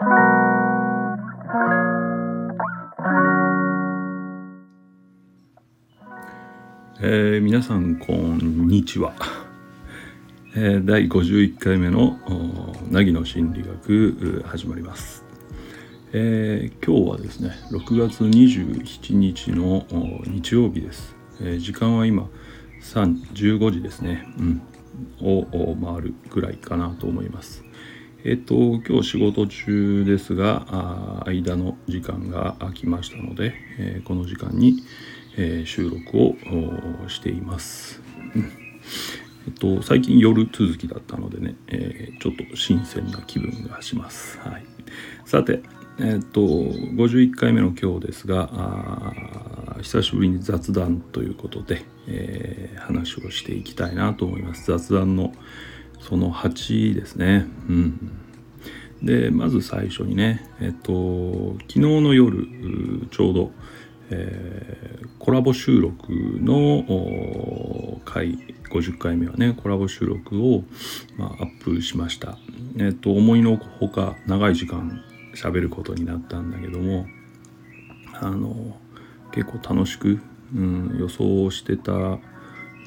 えー、皆さんこんにちは、えー、第51回目の「凪の心理学」始まります、えー、今日はですね6月27日の日曜日です、え時間は今3 15時ですね、うん、を回るぐらいかなと思います。えっ、と今日仕事中ですが間の時間が空きましたので、えこの時間に、えー、収録をしています。えっと、最近夜続きだったのでね、え、ちょっと新鮮な気分がします。はい、さて、えっと、51回目の今日ですが久しぶりに雑談ということで、え、話をしていきたいなと思います。雑談のその8ですね。うん、でまず最初にね、えっと、昨日の夜ちょうどえー、コラボ収録の回50回目はねコラボ収録を、まあ、アップしました。えっ、と思いのほか長い時間喋ることになったんだけどもあの結構楽しく、うん、予想してた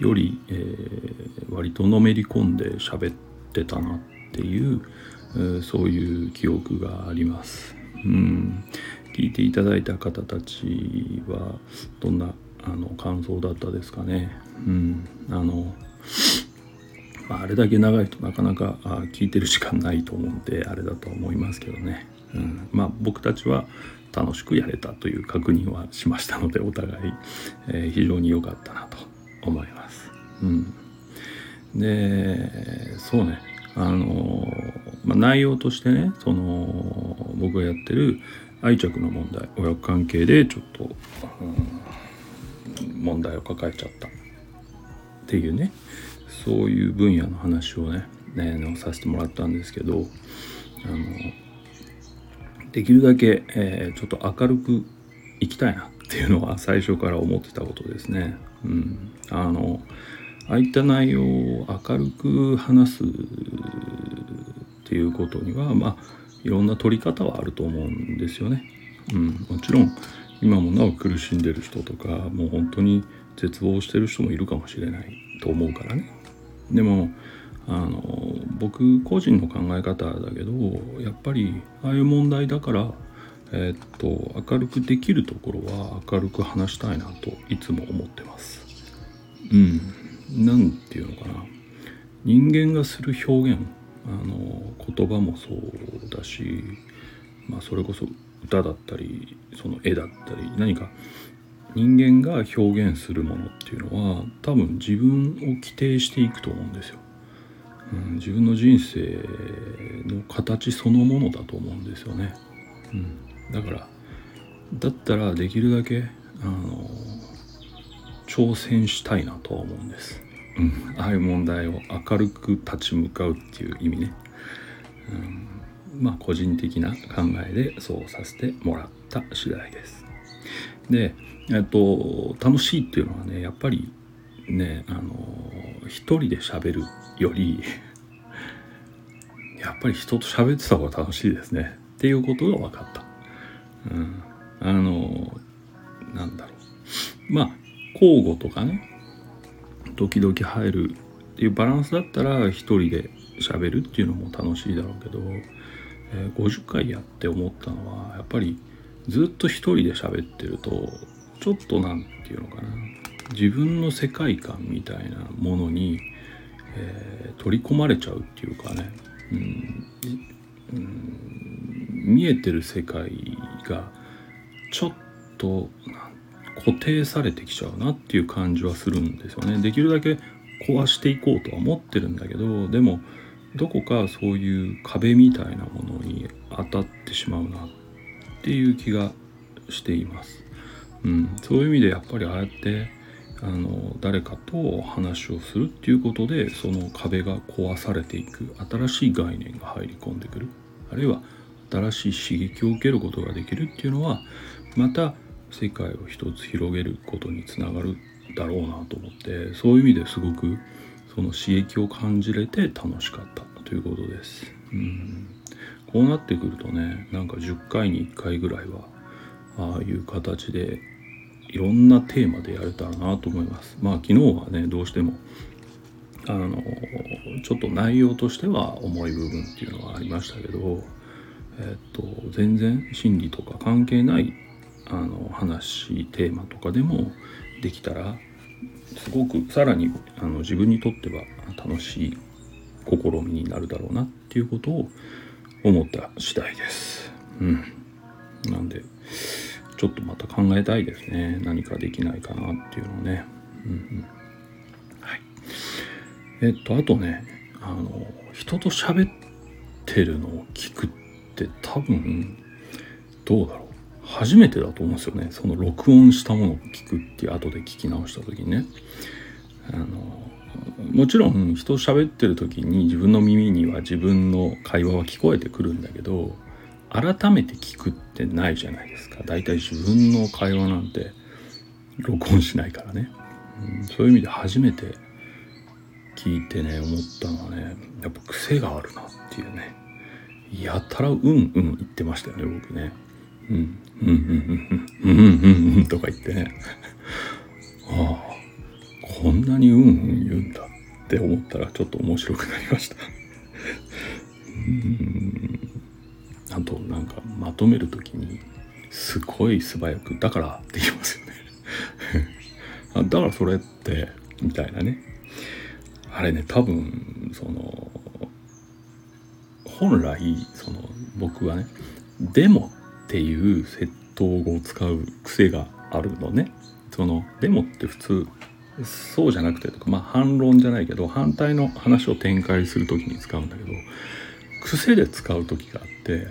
より、えー、割とのめり込んで喋ってたなっていう、えー、そういう記憶があります。うん、聞いていただいた方たちはどんなあの感想だったですかね。うん、あのまあ、あれだけ長いとなかなかあ聞いてる時間ないと思うんであれだと思いますけどね、うん、まあ僕たちは楽しくやれたという確認はしましたのでお互い、えー、非常に良かったなと。思います。うん、でそうねあの、まあ、内容としてねその僕がやってる愛着の問題親子関係でちょっと、うん、問題を抱えちゃったっていうねそういう分野の話をねねさせてもらったんですけどあのできるだけ、えー、ちょっと明るくいきたいなっていうのは最初から思ってたことですね。うん、あのああいった内容を明るく話すっていうことにはまあいろんな取り方はあると思うんですよね。うん、もちろん今もなお苦しんでる人とかもう本当に絶望してる人もいるかもしれないと思うからね。でもあの僕個人の考え方だけどやっぱりああいう問題だからえー、っと明るくできるところは明るく話したいなといつも思ってます。うん。なんていうのかな。人間がする表現あの言葉もそうだし、まあ、それこそ歌だったりその絵だったり何か人間が表現するものっていうのは多分自分を規定していくと思うんですよ。うん、自分の人生の形そのものだと思うんですよね。うん、だからだったらできるだけあの挑戦したいなとは思うんです。うん、ああいう問題を明るく立ち向かうっていう意味ね、うん、まあ個人的な考えでそうさせてもらった次第です。で、えっと、楽しいっていうのはねやっぱりねあの一人で喋るよりやっぱり人と喋ってた方が楽しいですねっていうことが分かった。うん、あのなんだろう。まあ交互とかね。時々入るっていうバランスだったら一人で喋るっていうのも楽しいだろうけど、えー、50回やって思ったのはやっぱりずっと一人で喋ってるとちょっと何て言うのかな。自分の世界観みたいなものに、えー、取り込まれちゃうっていうかね、うん、うん、見えてる世界がちょっと固定されてきちゃうなっていう感じはするんですよね。できるだけ壊していこうとは思ってるんだけどでもどこかそういう壁みたいなものに当たってしまうなっていう気がしています。うん、そういう意味でやっぱりああやってあの誰かと話をするっていうことでその壁が壊されていく新しい概念が入り込んでくるあるいは新しい刺激を受けることができるっていうのはまた世界を一つ広げることにつながるだろうなと思ってそういう意味ですごくその刺激を感じれて楽しかったということです。うんこうなってくるとねなんか10回に1回ぐらいはああいう形でいろんなテーマでやれたらなと思いますまあ昨日はねどうしてもあのちょっと内容としては重い部分っていうのはありましたけどえっと全然心理とか関係ないあの話テーマとかでもできたらすごくさらにあの自分にとっては楽しい試みになるだろうなっていうことを思った次第です。うん。なんで、ちょっとまた考えたいですね。何かできないかなっていうのをね。うんうん。はい。えっと、あとね、あの、人と喋ってるのを聞くって多分、どうだろう。初めてだと思うんですよね。その録音したものを聞くって後で聞き直した時にね。あの、もちろん人喋ってる時に自分の耳には自分の会話は聞こえてくるんだけど改めて聞くってないじゃないですか大体自分の会話なんて録音しないからね、うん、そういう意味で初めて聞いてね思ったのはねやっぱ癖があるなっていうねやたらうんうん言ってましたよね僕ね。うん、うんうんうんうんうんうんとか言ってねああこんなにうんうん言うんだって思ったらちょっと面白くなりましたうんあとなんかまとめる時にすごい素早くだからって言いますよねあだからそれってみたいなねあれね多分その本来その僕はね「でも」っていう窃盗語を使う癖があるのね。その「でも」って普通そうじゃなくてとかまあ反論じゃないけど反対の話を展開する時に使うんだけど癖で使う時があって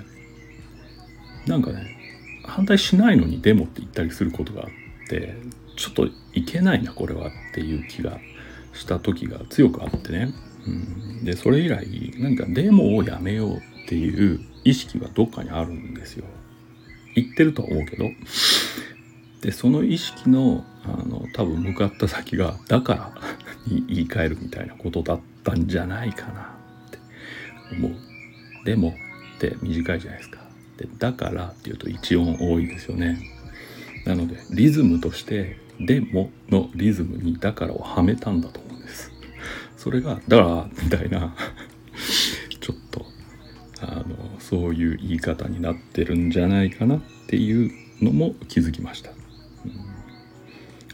なんかね反対しないのにでもって言ったりすることがあってちょっといけないなこれはっていう気がした時が強くあってね、うん、でそれ以来なんかデモをやめようっていう意識はどっかにあるんですよ言ってるとは思うけどでその意識のあの多分向かった先が「だから」に言い換えるみたいなことだったんじゃないかなって思う。でもって短いじゃないですか。でだからっていうと一音多いですよね。なのでリズムとして「でも」のリズムに「だから」をはめたんだと思う。それが「だから」みたいな。ちょっとあのそういう言い方になってるんじゃないかなっていうのも気づきました。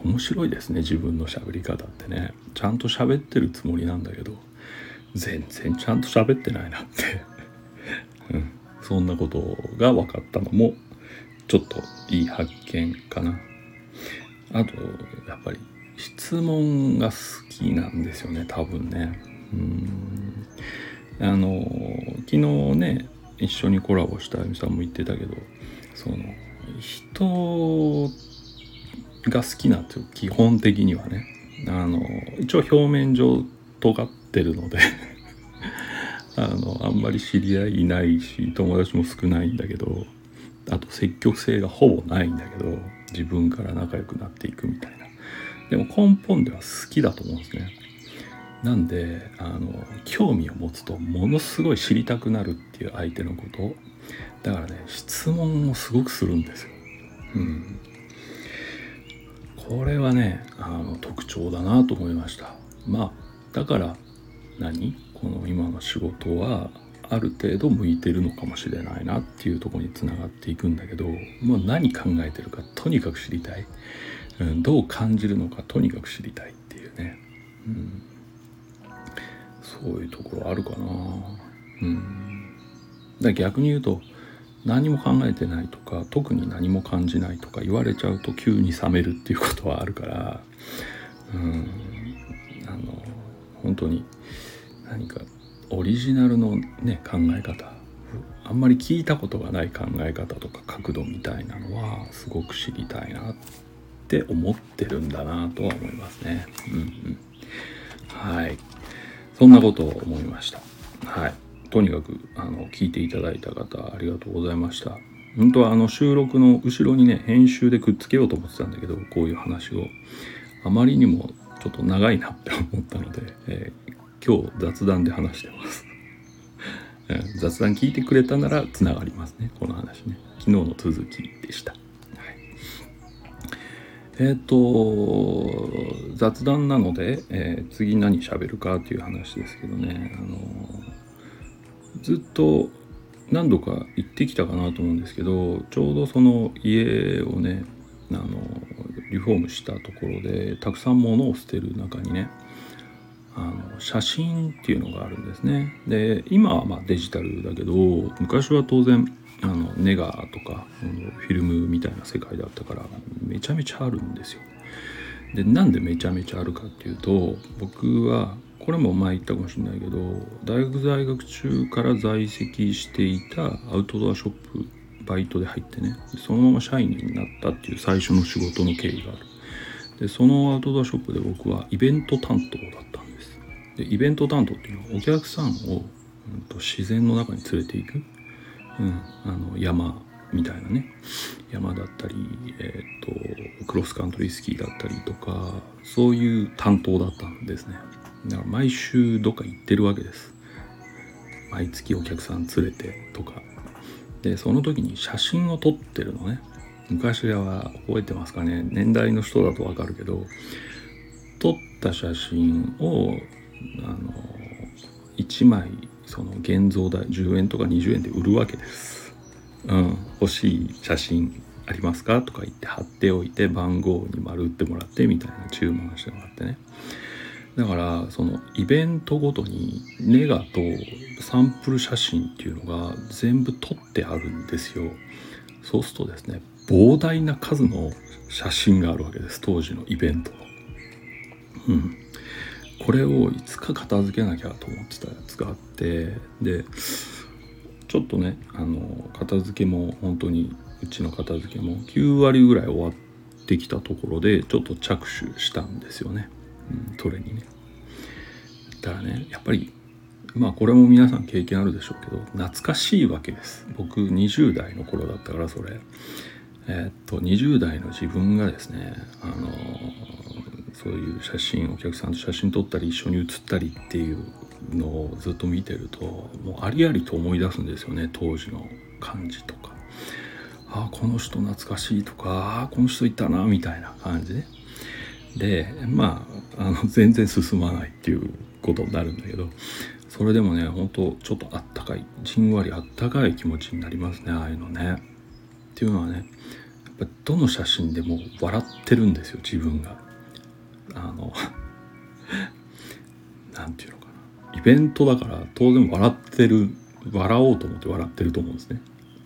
面白いですね自分の喋り方ってね。ちゃんと喋ってるつもりなんだけど全然ちゃんと喋ってないなって。うん、そんなことが分かったのもちょっといい発見かな。あとやっぱり質問が好きなんですよね多分ね。うん。あの昨日ね一緒にコラボしたあゆみさんも言ってたけどその人が好きなんですよ基本的にはね。あの一応表面上尖ってるので あのあんまり知り合いいないし友達も少ないんだけどあと積極性がほぼないんだけど自分から仲良くなっていくみたいな。でも根本では好きだと思うんですね。なんであの興味を持つとものすごい知りたくなるっていう相手のこと。だからね質問をすごくするんですよ、うん、これはねあの特徴だなと思いました。まあだから何？この今の仕事はある程度向いてるのかもしれないなっていうとこにつながっていくんだけどもう何考えてるかとにかく知りたい、うん、どう感じるのかとにかく知りたいっていうね、うん、そういうところあるかな。うん。だ逆に言うと何も考えてないとか特に何も感じないとか言われちゃうと急に冷めるっていうことはあるからうん。あの本当に何かオリジナルのね考え方あんまり聞いたことがない考え方とか角度みたいなのはすごく知りたいなってって思ってるんだなとは思いますね。うんうん、はいそんなことを思いました。はいとにかくあの聞いていただいた方ありがとうございました。本当はあの収録の後ろにね編集でくっつけようと思ってたんだけどこういう話をあまりにもちょっと長いなって思ったので、えー、今日雑談で話してます。雑談聞いてくれたならつながりますねこの話ね昨日の続きでした、えっ、ー、と雑談なので、えー、次何喋るかっていう話ですけどね。あのずっと何度か行ってきたかなと思うんですけどちょうどその家をねあのリフォームしたところでたくさん物を捨てる中にねあの写真っていうのがあるんですね。で今はまデジタルだけど昔は当然あのネガとかフィルムみたいな世界だったからめちゃめちゃあるんですよ。でなんでめちゃめちゃあるかっていうと僕はこれも前言ったかもしれないけど大学在学中から在籍していたアウトドアショップバイトで入ってねそのまま社員になったっていう最初の仕事の経緯がある。でそのアウトドアショップで僕はイベント担当だったんです。でイベント担当っていうのはお客さんを、うん、と自然の中に連れていく、うん、あの山みたいなね。山だったり、えーと、とクロスカントリースキーだったりとかそういう担当だったんですね。だから毎週どっか行ってるわけです。毎月お客さん連れてとか。でその時に写真を撮ってるのね。昔は覚えてますかね。年代の人だとわかるけど撮った写真をあの1枚その現像代10円とか20円で売るわけです。うん、欲しい写真ありますかとか言って貼っておいて番号に丸打ってもらってみたいな注文してもらってね。だからそのイベントごとにネガとサンプル写真っていうのが全部撮ってあるんですよ。そうするとですね膨大な数の写真があるわけです。当時のイベントの。うん。これをいつか片付けなきゃと思ってたやつがあってでちょっとねあの片付けも本当にうちの片付けも9割ぐらい終わってきたところでちょっと着手したんですよね。うん、トレにね。だからねやっぱりまあこれも皆さん経験あるでしょうけど懐かしいわけです。僕20代の頃だったからそれ。えー、っと20代の自分がですねあのそういう写真お客さんと写真撮ったり一緒に写ったりっていうのをずっと見てるともうありありと思い出すんですよね当時の感じとかああこの人懐かしいとかああこの人いたなみたいな感じで、ね、でまああの全然進まないっていうことになるんだけどそれでもね本当ちょっとあったかいじんわりあったかい気持ちになりますねああいうのね。っていうのはねやっぱどの写真でも笑ってるんですよ自分が。あの 何て言うのかな。イベントだから当然笑ってる笑おうと思って笑ってると思うんですね。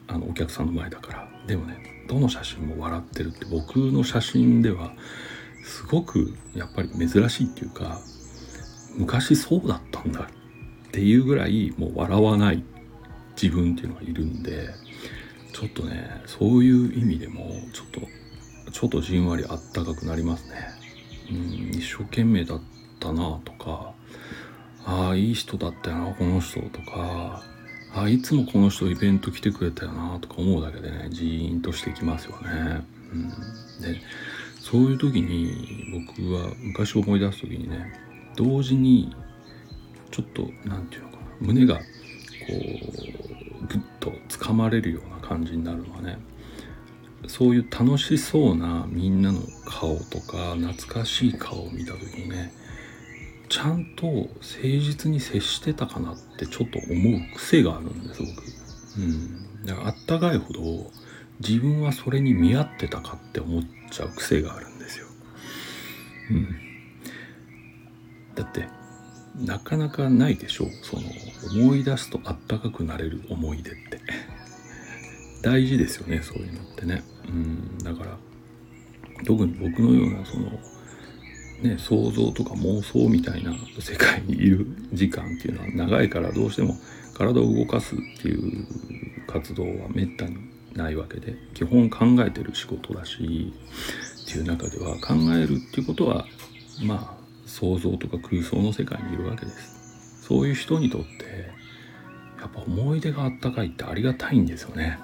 あのお客さんの前だから。でもねどの写真も笑ってるって僕の写真ではすごくやっぱり珍しいっていうか昔そうだったんだっていうぐらいもう笑わない自分っていうのがいるんでちょっとねそういう意味でもちょっとちょっとじんわりあったかくなりますねうん一生懸命だったなとかああいい人だったよなこの人とかあいつもこの人イベント来てくれたよなとか思うだけでねジーンとしてきますよね。うん、でそういう時に僕は昔思い出す時にね同時にちょっと何て言うのかな胸がこうグッと掴まれるような感じになるのはねそういう楽しそうなみんなの顔とか懐かしい顔を見た時にねちゃんと誠実に接してたかなってちょっと思う癖があるんです僕。うん、だからあったかいほど自分はそれに見合ってたかって思っちゃう癖があるんですよ。うん。だってなかなかないでしょう。その思い出すとあったかくなれる思い出って。大事ですよねそういうのってね。うんだから特に僕のようなそのね想像とか妄想みたいな世界にいる時間っていうのは長いからどうしても体を動かすっていう活動はめったにないわけで基本考えてる仕事だしっていう中では考えるっていうことはまあ想像とか空想の世界にいるわけです。そういう人にとってやっぱ思い出があったかいってありがたいんですよね。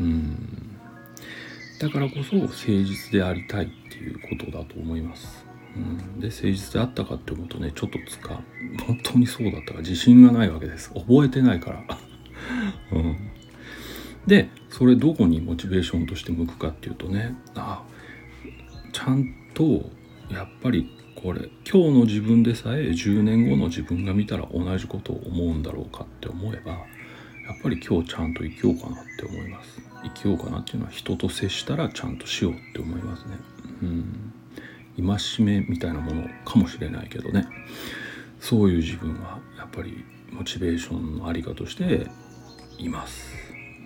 うん。だからこそ誠実でありたいっていうことだと思います。うん、で誠実であったかって思うとねちょっとつか本当にそうだったか自信がないわけです。覚えてないから。うん、でそれどこにモチベーションとして向くかっていうとねあちゃんとやっぱりこれ今日の自分でさえ10年後の自分が見たら同じことを思うんだろうかって思えばやっぱり今日ちゃんと生きようかなって思います。生きようかなっていうのは人と接したらちゃんとしようって思いますね。うん。戒めみたいなものかもしれないけどね。そういう自分はやっぱりモチベーションのありかとしています。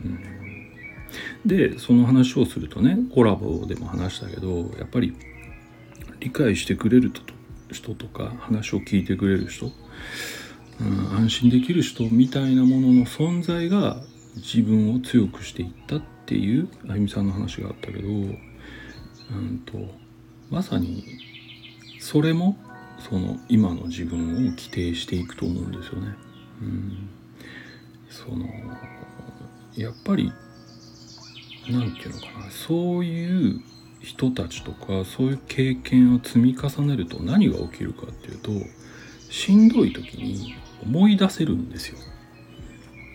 うん、でその話をするとねコラボでも話したけどやっぱり理解してくれる人とか話を聞いてくれる人、うん、安心できる人みたいなものの存在が自分を強くしていったっていうあゆみさんの話があったけど、うんと、まさにそれもその今の自分を規定していくと思うんですよね。うん、そのやっぱり何て言うのかなそういう人たちとかそういう経験を積み重ねると何が起きるかっていうとしんどい時に思い出せるんですよ。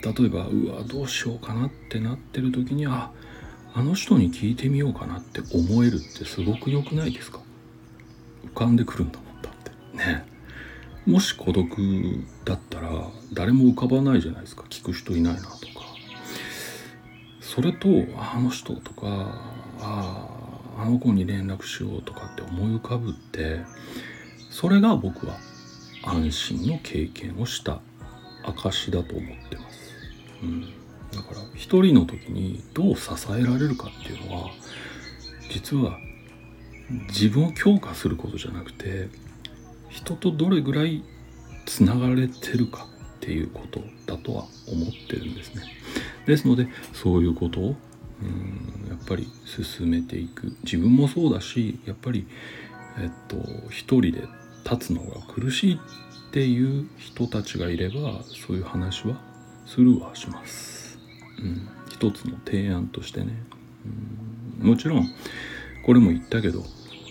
例えばうわどうしようかなってなってる時にああの人に聞いてみようかなって思えるってすごく良くないですか？浮かんでくるんだもんだって。ね。もし孤独だったら誰も浮かばないじゃないですか。聞く人いないなとか。それとあの人とかあああの子に連絡しようとかって思い浮かぶってそれが僕は安心の経験をした証だと思ってます。うん、だから一人の時にどう支えられるかっていうのは実は自分を強化することじゃなくて人とどれぐらいつながれてるかっていうことだとは思ってるんですね。ですのでそういうことをうんぱり進めていく。自分もそうだしやっぱりえっと一人で立つのが苦しいっていう人たちがいればそういう話はするはします。うん、一つの提案としてね、うん、もちろんこれも言ったけど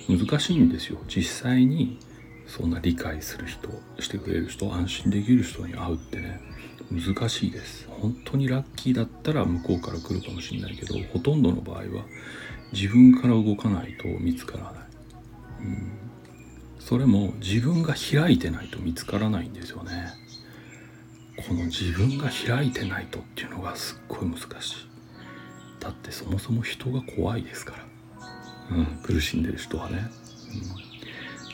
難しいんですよ。実際にそんな理解する人してくれる人安心できる人に会うってね。難しいです。本当にラッキーだったら向こうから来るかもしれないけどほとんどの場合は自分から動かないと見つからない、うん、それも自分が開いてないと見つからないんですよね。この自分が開いてないとっていうのがすっごい難しい。だってそもそも人が怖いですから、うん、苦しんでる人はね、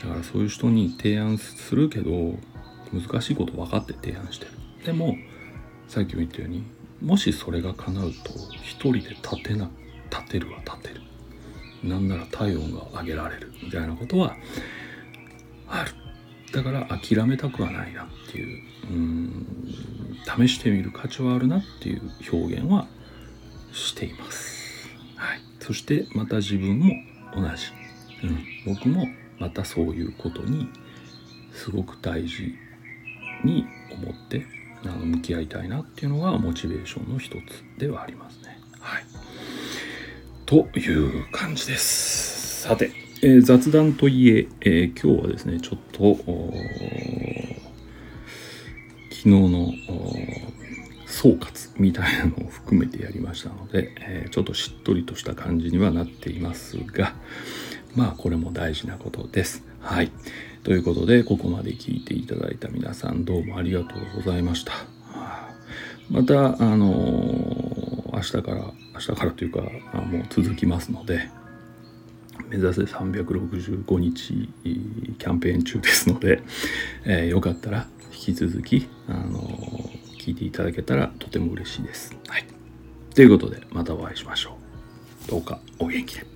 うん、だからそういう人に提案するけど難しいこと分かって提案してる。でもさっきも言ったようにもしそれが叶うと一人で立てな立てるは立てる。なんなら体温が上げられる。みたいなことはある。だから諦めたくはないなっていう。うん試してみる価値はあるなっていう表現はしています、はい、そしてまた自分も同じ、うん、僕もまたそういうことにすごく大事に思ってあの向き合いたいなっていうのがモチベーションの一つではありますね。はい、という感じです。さて、えー、雑談といええー、今日はですねちょっと昨日の総括みたいなのを含めてやりましたので、えー、ちょっとしっとりとした感じにはなっていますがまあこれも大事なことです。はい。ということで、ここまで聞いていただいた皆さんどうもありがとうございました。また、あのー、明日から、明日からというか、もう続きますので、目指せ365日キャンペーン中ですので、えー、よかったら引き続き、あのー、聞いていただけたらとても嬉しいです。はい。ということで、またお会いしましょう。どうかお元気で。